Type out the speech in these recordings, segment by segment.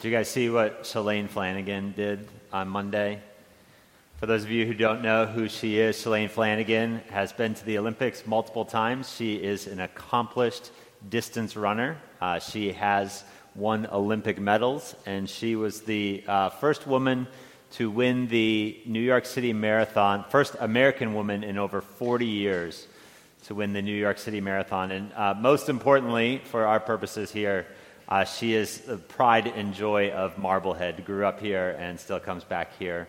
Did you guys see what Shalane Flanagan did on Monday? For those of you who don't know who she is, Shalane Flanagan has been to the Olympics multiple times. She is an accomplished distance runner. Uh, she has won Olympic medals, and she was the uh, first woman to win the New York City Marathon, first American woman in over 40 years to win the New York City Marathon. And uh, most importantly, for our purposes here, uh, she is the pride and joy of Marblehead, grew up here and still comes back here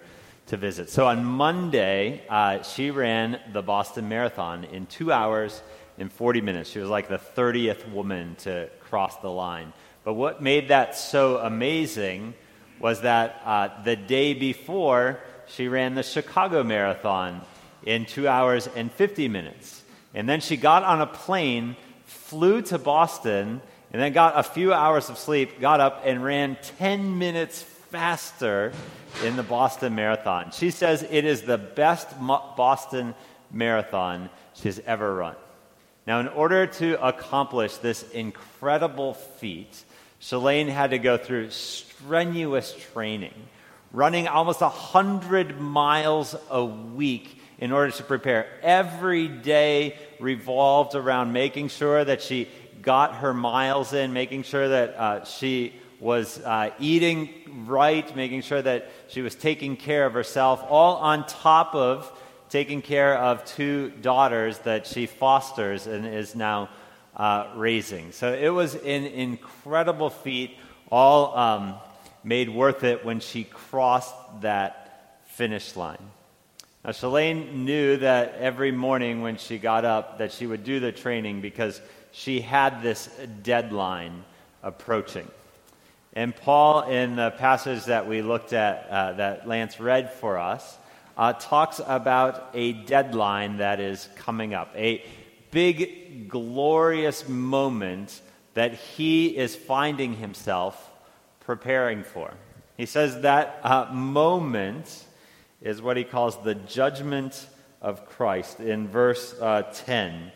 to visit. So on Monday, uh, she ran the Boston Marathon in two hours and 40 minutes. She was like the 30th woman to cross the line. But what made that so amazing was that uh, the day before, she ran the Chicago Marathon in two hours and 50 minutes. And then she got on a plane, flew to Boston, and then got a few hours of sleep, got up, and ran 10 minutes faster in the Boston Marathon. She says it is the best Boston Marathon she's ever run. Now, in order to accomplish this incredible feat, Shalane had to go through strenuous training, running almost 100 miles a week in order to prepare. Every day revolved around making sure that she got her miles in, making sure that uh, she was uh, eating right, making sure that she was taking care of herself, all on top of taking care of two daughters that she fosters and is now uh, raising. So it was an incredible feat, all um, made worth it when she crossed that finish line. Now, Shalane knew that every morning when she got up that she would do the training because she had this deadline approaching. And Paul, in the passage that we looked at, uh, that Lance read for us, uh, talks about a deadline that is coming up, a big, glorious moment that he is finding himself preparing for. He says that uh, moment is what he calls the judgment of Christ in verse uh, 10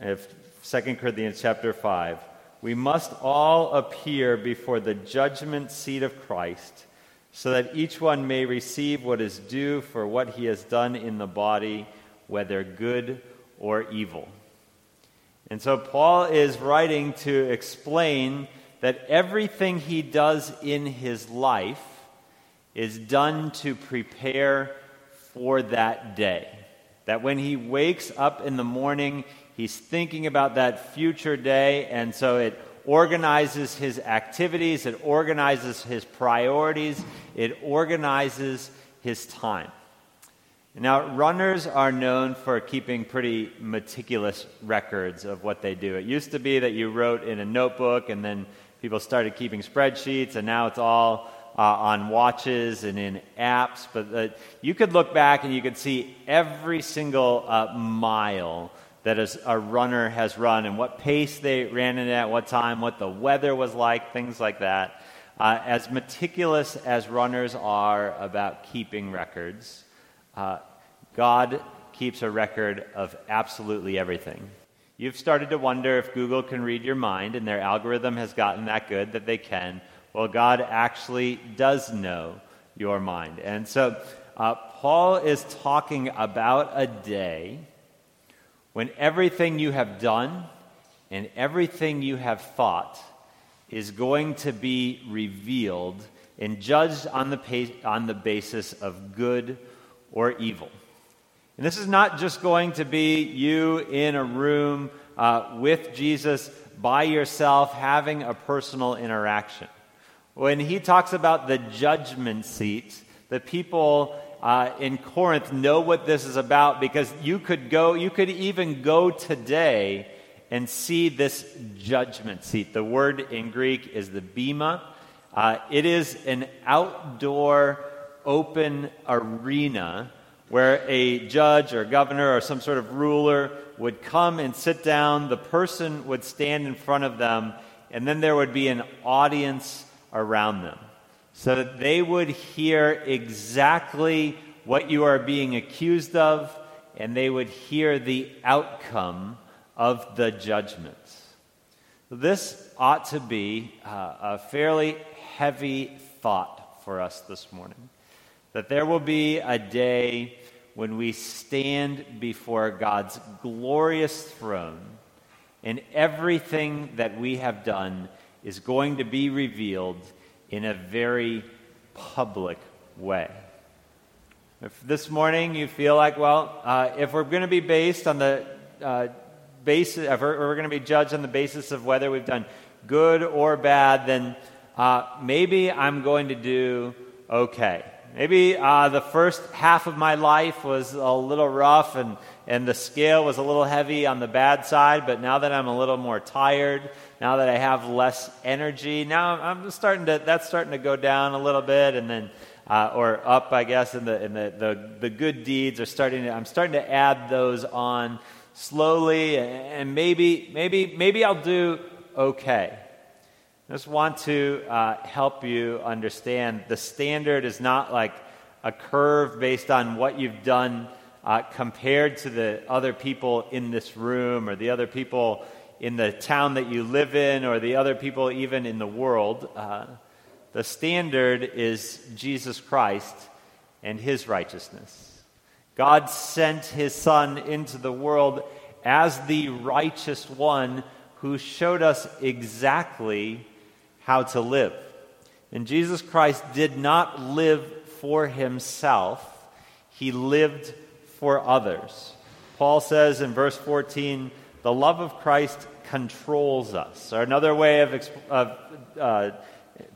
of 2 Corinthians chapter 5. We must all appear before the judgment seat of Christ so that each one may receive what is due for what he has done in the body, whether good or evil. And so Paul is writing to explain that everything he does in his life is done to prepare for that day. That when he wakes up in the morning, he's thinking about that future day, and so it organizes his activities, it organizes his priorities, it organizes his time. Now, runners are known for keeping pretty meticulous records of what they do. It used to be that you wrote in a notebook and then people started keeping spreadsheets, and now it's all uh, on watches and in apps. But uh, you could look back and you could see every single uh, mile that a runner has run and what pace they ran in at what time, what the weather was like, things like that. Uh, as meticulous as runners are about keeping records, uh, God keeps a record of absolutely everything. You've started to wonder if Google can read your mind and their algorithm has gotten that good that they can. Well, God actually does know your mind. And so uh, Paul is talking about a day when everything you have done and everything you have thought is going to be revealed and judged on the, pa- on the basis of good or evil. And this is not just going to be you in a room uh, with Jesus by yourself having a personal interaction. When he talks about the judgment seat, the people uh, in Corinth know what this is about because you could go, you could even go today and see this judgment seat. The word in Greek is the bema. Uh, it is an outdoor, open arena where a judge or governor or some sort of ruler would come and sit down. The person would stand in front of them, and then there would be an audience around them so that they would hear exactly what you are being accused of and they would hear the outcome of the judgment. This ought to be uh, a fairly heavy thought for us this morning. That there will be a day when we stand before God's glorious throne and everything that we have done is going to be revealed in a very public way. If this morning you feel like, well, uh, if we're going to be based on the uh, basis, if we're, we're going to be judged on the basis of whether we've done good or bad, then uh, maybe I'm going to do okay. Maybe uh, the first half of my life was a little rough and, and the scale was a little heavy on the bad side, but now that I'm a little more tired, now that I have less energy, now I'm starting to, that's starting to go down a little bit and then, uh, or up, I guess, and the, and the, the, the good deeds are starting to, I'm starting to add those on slowly and maybe, maybe, maybe I'll do okay. I just want to uh, help you understand the standard is not like a curve based on what you've done uh, compared to the other people in this room or the other people in the town that you live in or the other people even in the world. Uh, the standard is Jesus Christ and his righteousness. God sent his Son into the world as the righteous one who showed us exactly how to live. And Jesus Christ did not live for himself, he lived for others. Paul says in verse 14, the love of Christ controls us. Or another way of, of uh,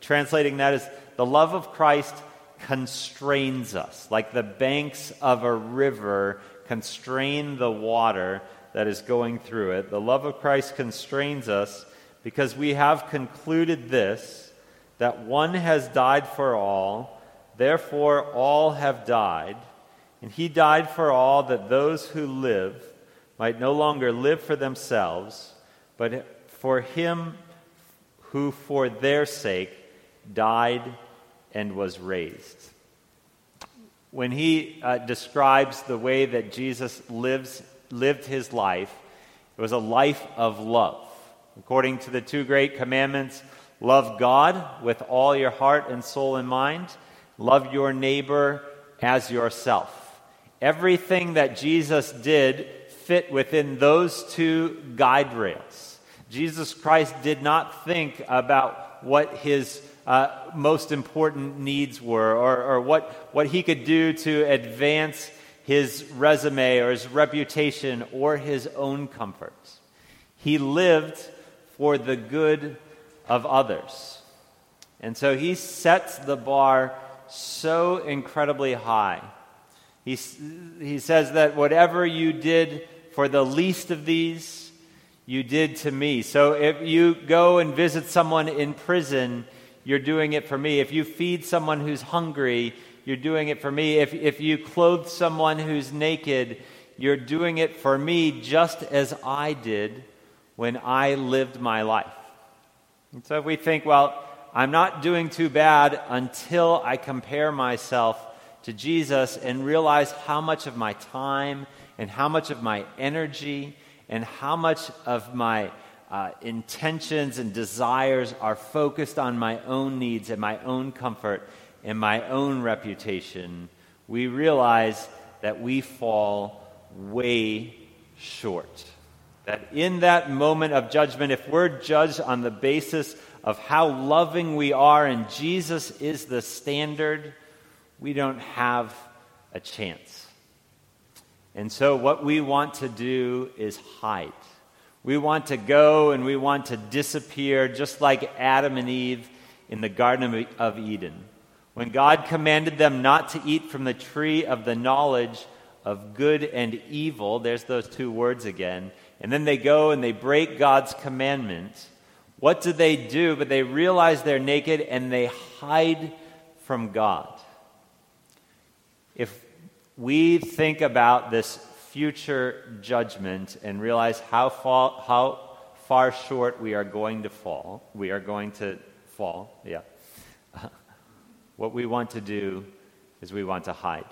translating that is the love of Christ constrains us, like the banks of a river constrain the water that is going through it. The love of Christ constrains us because we have concluded this that one has died for all, therefore all have died. And he died for all that those who live might no longer live for themselves, but for him who for their sake died and was raised. When he uh, describes the way that Jesus lives, lived his life, it was a life of love. According to the two great commandments, love God with all your heart and soul and mind, love your neighbor as yourself. Everything that Jesus did fit within those two guide rails. Jesus Christ did not think about what his uh, most important needs were or, or what, what he could do to advance his resume or his reputation or his own comforts. He lived for the good of others. And so he sets the bar so incredibly high. He, he says that whatever you did for the least of these, you did to me. So if you go and visit someone in prison, you're doing it for me. If you feed someone who's hungry, you're doing it for me. If, if you clothe someone who's naked, you're doing it for me just as I did when I lived my life. And so if we think, well, I'm not doing too bad until I compare myself to Jesus and realize how much of my time and how much of my energy and how much of my uh, intentions and desires are focused on my own needs and my own comfort and my own reputation, we realize that we fall way short. That in that moment of judgment, if we're judged on the basis of how loving we are and Jesus is the standard, we don't have a chance. And so, what we want to do is hide. We want to go and we want to disappear, just like Adam and Eve in the Garden of Eden. When God commanded them not to eat from the tree of the knowledge of good and evil, there's those two words again and then they go and they break God's commandment, what do they do? But they realize they're naked and they hide from God. If we think about this future judgment and realize how far, how far short we are going to fall, we are going to fall, yeah. what we want to do is we want to hide.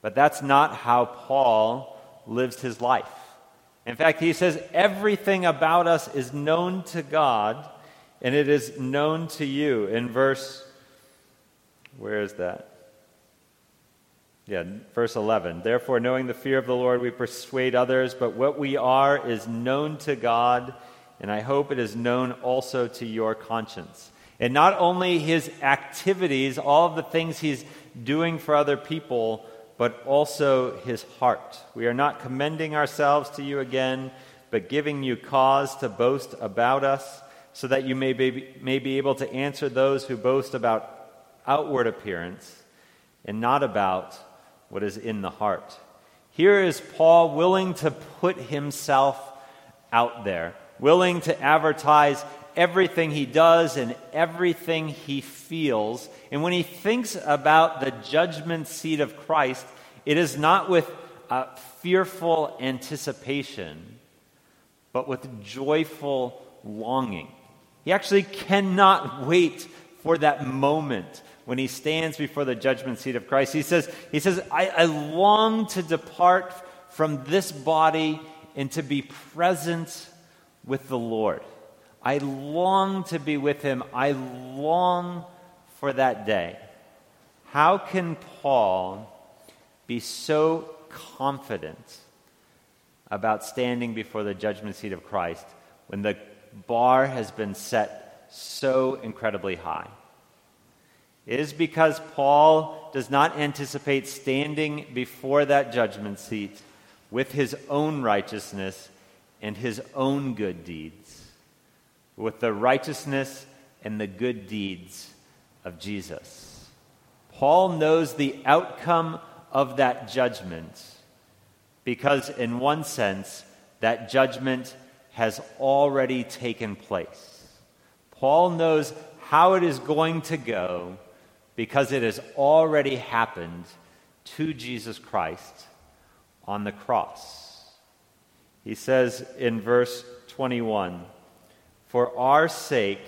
But that's not how Paul lives his life. In fact, he says everything about us is known to God and it is known to you. In verse, where is that? Yeah, verse 11. Therefore, knowing the fear of the Lord, we persuade others, but what we are is known to God, and I hope it is known also to your conscience. And not only his activities, all of the things he's doing for other people, but also his heart. We are not commending ourselves to you again, but giving you cause to boast about us, so that you may be, may be able to answer those who boast about outward appearance and not about what is in the heart. Here is Paul willing to put himself out there, willing to advertise everything he does and everything he feels. Feels, and when he thinks about the judgment seat of Christ, it is not with a fearful anticipation, but with joyful longing. He actually cannot wait for that moment when he stands before the judgment seat of Christ. He says, he says I, I long to depart from this body and to be present with the Lord. I long to be with him. I long for that day. How can Paul be so confident about standing before the judgment seat of Christ when the bar has been set so incredibly high? It is because Paul does not anticipate standing before that judgment seat with his own righteousness and his own good deeds with the righteousness and the good deeds of Jesus. Paul knows the outcome of that judgment because, in one sense, that judgment has already taken place. Paul knows how it is going to go because it has already happened to Jesus Christ on the cross. He says in verse 21 for our sake,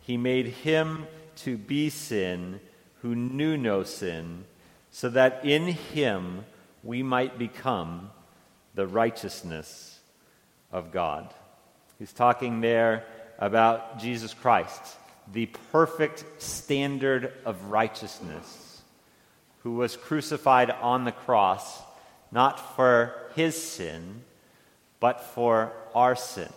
he made him to be sin who knew no sin, so that in him we might become the righteousness of God. He's talking there about Jesus Christ, the perfect standard of righteousness, who was crucified on the cross, not for his sin, but for our sin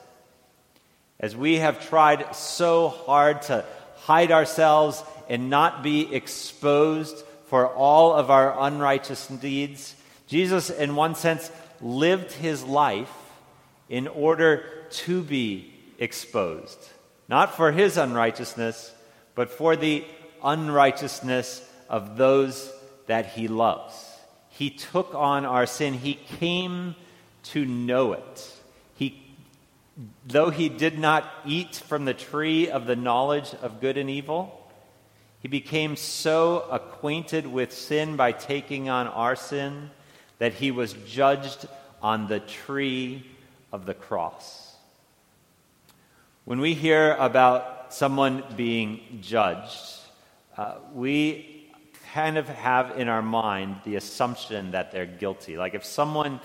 as we have tried so hard to hide ourselves and not be exposed for all of our unrighteous deeds, Jesus, in one sense, lived his life in order to be exposed. Not for his unrighteousness, but for the unrighteousness of those that he loves. He took on our sin, he came to know it though he did not eat from the tree of the knowledge of good and evil, he became so acquainted with sin by taking on our sin that he was judged on the tree of the cross. When we hear about someone being judged, uh, we kind of have in our mind the assumption that they're guilty. Like if someone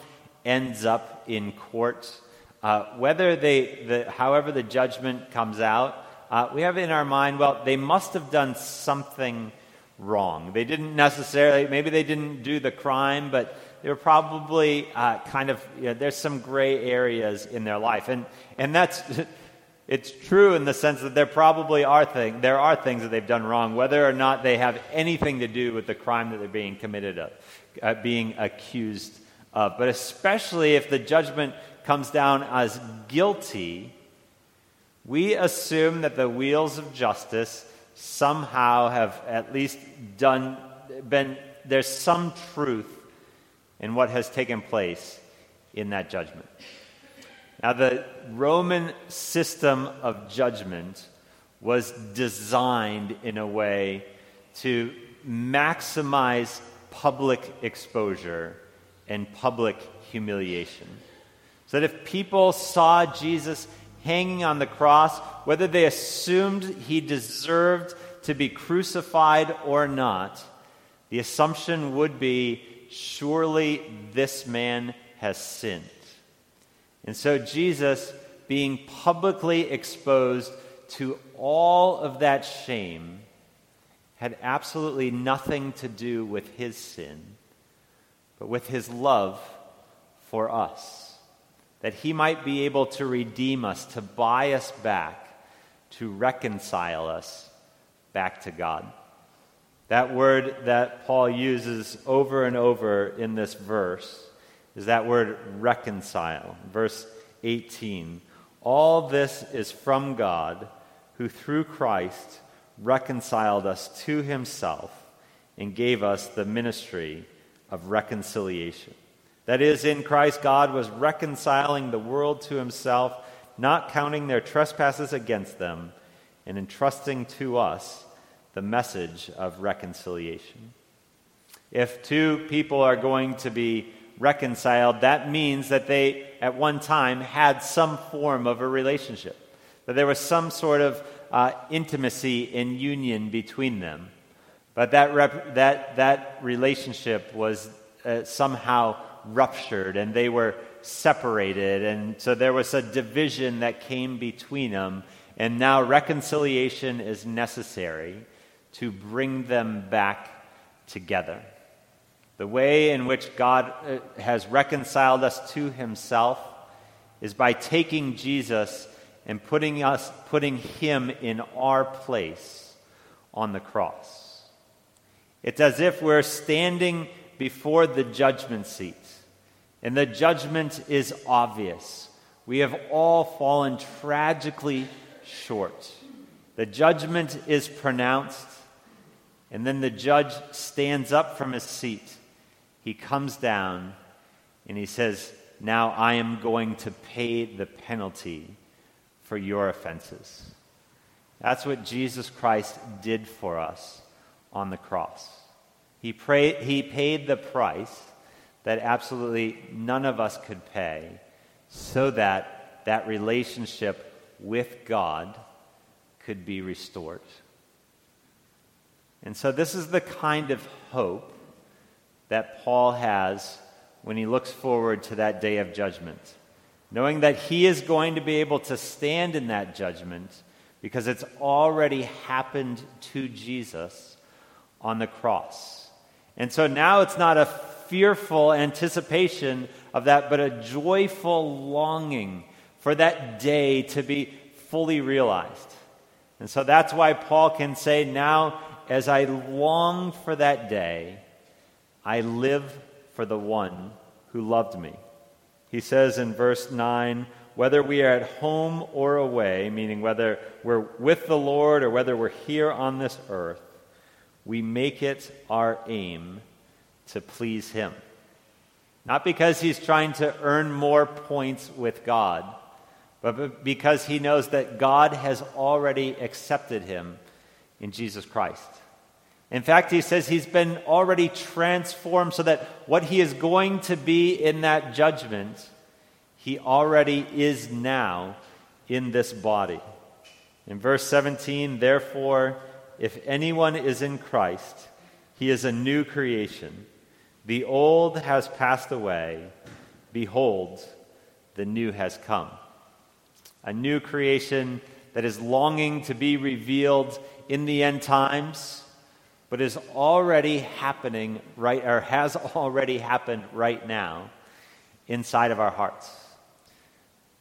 ends up in court, uh, whether they, the, however the judgment comes out, uh, we have in our mind, well, they must have done something wrong. They didn't necessarily, maybe they didn't do the crime, but they were probably uh, kind of, you know, there's some gray areas in their life. And, and that's, it's true in the sense that there probably are things, there are things that they've done wrong, whether or not they have anything to do with the crime that they're being committed of, uh, being accused of. But especially if the judgment comes down as guilty, we assume that the wheels of justice somehow have at least done, been, there's some truth in what has taken place in that judgment. Now, the Roman system of judgment was designed in a way to maximize public exposure and public humiliation. So that if people saw Jesus hanging on the cross, whether they assumed he deserved to be crucified or not, the assumption would be surely this man has sinned. And so Jesus, being publicly exposed to all of that shame, had absolutely nothing to do with his sin, but with his love for us, that he might be able to redeem us, to buy us back, to reconcile us back to God. That word that Paul uses over and over in this verse is that word reconcile. Verse 18. All this is from God, who through Christ reconciled us to himself and gave us the ministry of reconciliation. That is, in Christ, God was reconciling the world to himself, not counting their trespasses against them, and entrusting to us the message of reconciliation. If two people are going to be reconciled, that means that they, at one time, had some form of a relationship, that there was some sort of uh, intimacy and union between them. But that, rep- that, that relationship was uh, somehow ruptured and they were separated. And so there was a division that came between them. And now reconciliation is necessary to bring them back together. The way in which God uh, has reconciled us to himself is by taking Jesus and putting us putting him in our place on the cross. It's as if we're standing before the judgment seat. And the judgment is obvious. We have all fallen tragically short. The judgment is pronounced, and then the judge stands up from his seat. He comes down and he says, Now I am going to pay the penalty for your offenses. That's what Jesus Christ did for us on the cross. He, pray, he paid the price that absolutely none of us could pay so that that relationship with God could be restored. And so, this is the kind of hope that Paul has when he looks forward to that day of judgment, knowing that he is going to be able to stand in that judgment because it's already happened to Jesus on the cross. And so now it's not a fearful anticipation of that, but a joyful longing for that day to be fully realized. And so that's why Paul can say, Now, as I long for that day, I live for the one who loved me. He says in verse 9, whether we are at home or away, meaning whether we're with the Lord or whether we're here on this earth, we make it our aim to please Him. Not because He's trying to earn more points with God, but because He knows that God has already accepted Him in Jesus Christ. In fact, he says he's been already transformed so that what he is going to be in that judgment, he already is now in this body. In verse 17, therefore, if anyone is in Christ, he is a new creation. The old has passed away. Behold, the new has come. A new creation that is longing to be revealed in the end times but is already happening right or has already happened right now inside of our hearts.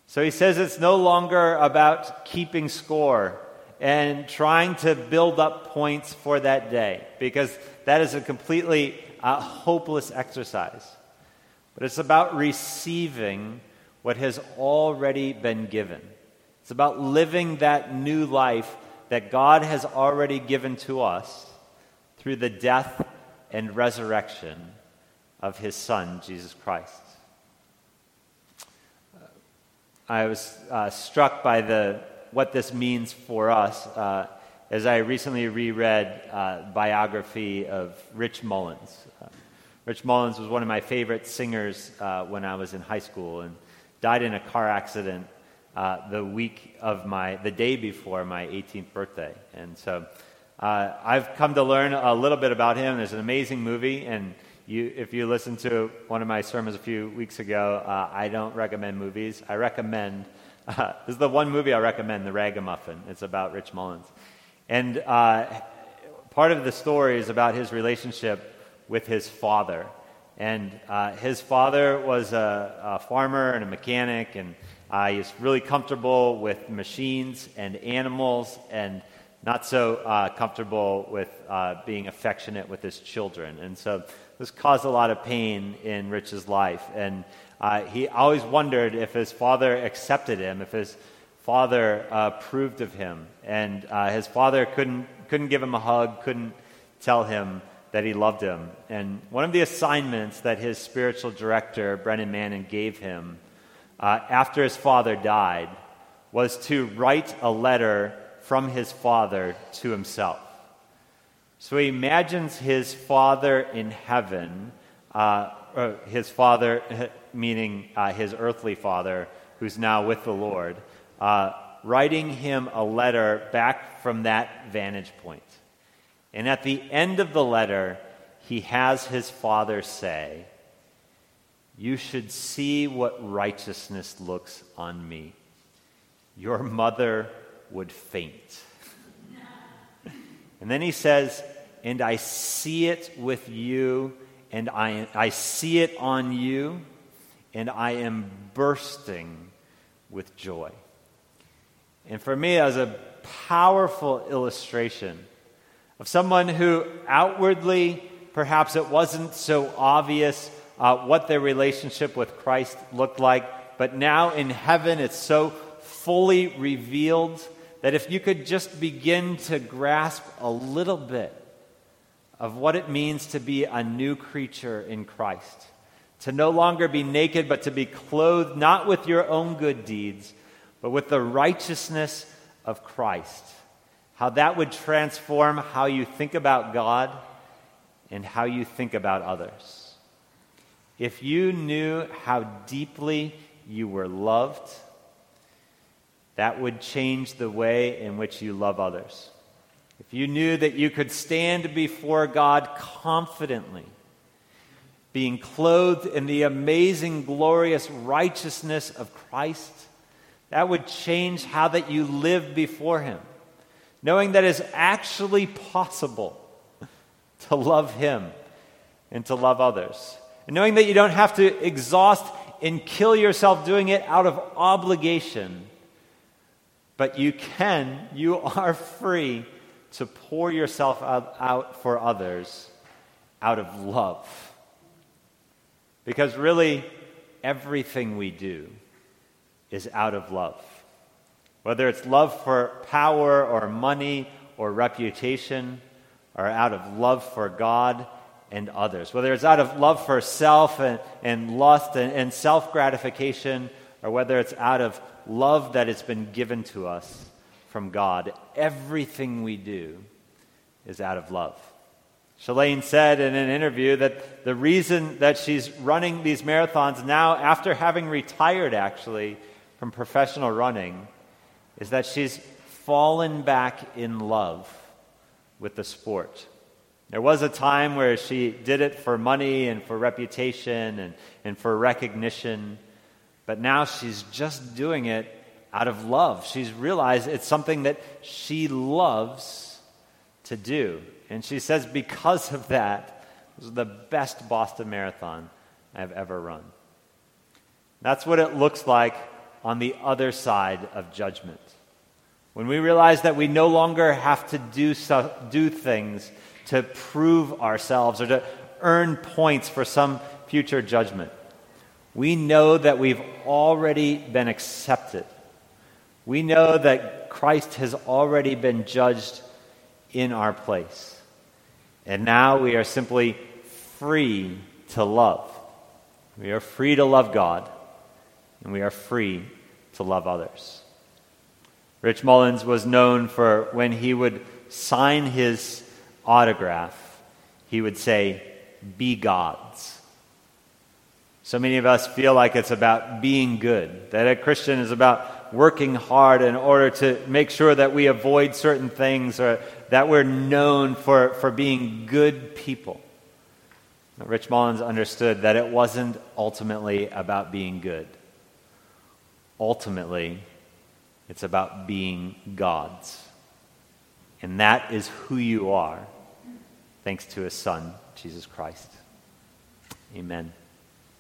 So he says it's no longer about keeping score and trying to build up points for that day because that is a completely uh, hopeless exercise. But it's about receiving what has already been given. It's about living that new life that God has already given to us through the death and resurrection of his Son, Jesus Christ. I was uh, struck by the, what this means for us uh, as I recently reread uh, biography of Rich Mullins. Uh, Rich Mullins was one of my favorite singers uh, when I was in high school and died in a car accident uh, the week of my, the day before my 18th birthday. And so uh, I've come to learn a little bit about him. There's an amazing movie, and you, if you listen to one of my sermons a few weeks ago, I don't recommend movies. I recommend, uh, this is the one movie I recommend, The Ragamuffin. It's about Rich Mullins. And uh, part of the story is about his relationship with his father. And uh, his father was a, a, farmer and a mechanic, and uh, he was really comfortable with machines and animals, and not so uh, comfortable with uh, being affectionate with his children. And so this caused a lot of pain in Rich's life. And uh, he always wondered if his father accepted him, if his father uh, approved of him. And uh, his father couldn't, couldn't give him a hug, couldn't tell him that he loved him. And one of the assignments that his spiritual director, Brennan Manning, gave him uh, after his father died was to write a letter from his father to himself. So he imagines his father in heaven, uh, his father, meaning uh, his earthly father, who's now with the Lord, uh, writing him a letter back from that vantage point. And at the end of the letter, he has his father say, You should see what righteousness looks on me. Your mother would faint. And then he says, And I see it with you, and I, I see it on you, and I am bursting with joy. And for me, as a powerful illustration of someone who outwardly, perhaps it wasn't so obvious uh, what their relationship with Christ looked like, but now in heaven it's so fully revealed that if you could just begin to grasp a little bit of what it means to be a new creature in Christ, to no longer be naked, but to be clothed not with your own good deeds, but with the righteousness of Christ, how that would transform how you think about God and how you think about others. If you knew how deeply you were loved, that would change the way in which you love others. If you knew that you could stand before God confidently, being clothed in the amazing, glorious righteousness of Christ, that would change how that you live before Him. Knowing that it's actually possible to love Him and to love others. And knowing that you don't have to exhaust and kill yourself doing it out of obligation but you can, you are free to pour yourself out, out, for others out of love. Because really, everything we do is out of love. Whether it's love for power or money or reputation, or out of love for God and others. Whether it's out of love for self and, and lust and, and self gratification, or whether it's out of love that has been given to us from God. Everything we do is out of love. Shalane said in an interview that the reason that she's running these marathons now, after having retired actually from professional running, is that she's fallen back in love with the sport. There was a time where she did it for money and for reputation and, and for recognition. But now she's just doing it out of love. She's realized it's something that she loves to do. And she says, because of that, this was the best Boston Marathon I've ever run. That's what it looks like on the other side of judgment. When we realize that we no longer have to do, so, do things to prove ourselves or to earn points for some future judgment we know that we've already been accepted. We know that Christ has already been judged in our place. And now we are simply free to love. We are free to love God, and we are free to love others. Rich Mullins was known for when he would sign his autograph, he would say, Be God's. So many of us feel like it's about being good, that a Christian is about working hard in order to make sure that we avoid certain things or that we're known for, for being good people. Rich Mullins understood that it wasn't ultimately about being good. Ultimately, it's about being God's. And that is who you are, thanks to his Son, Jesus Christ. Amen.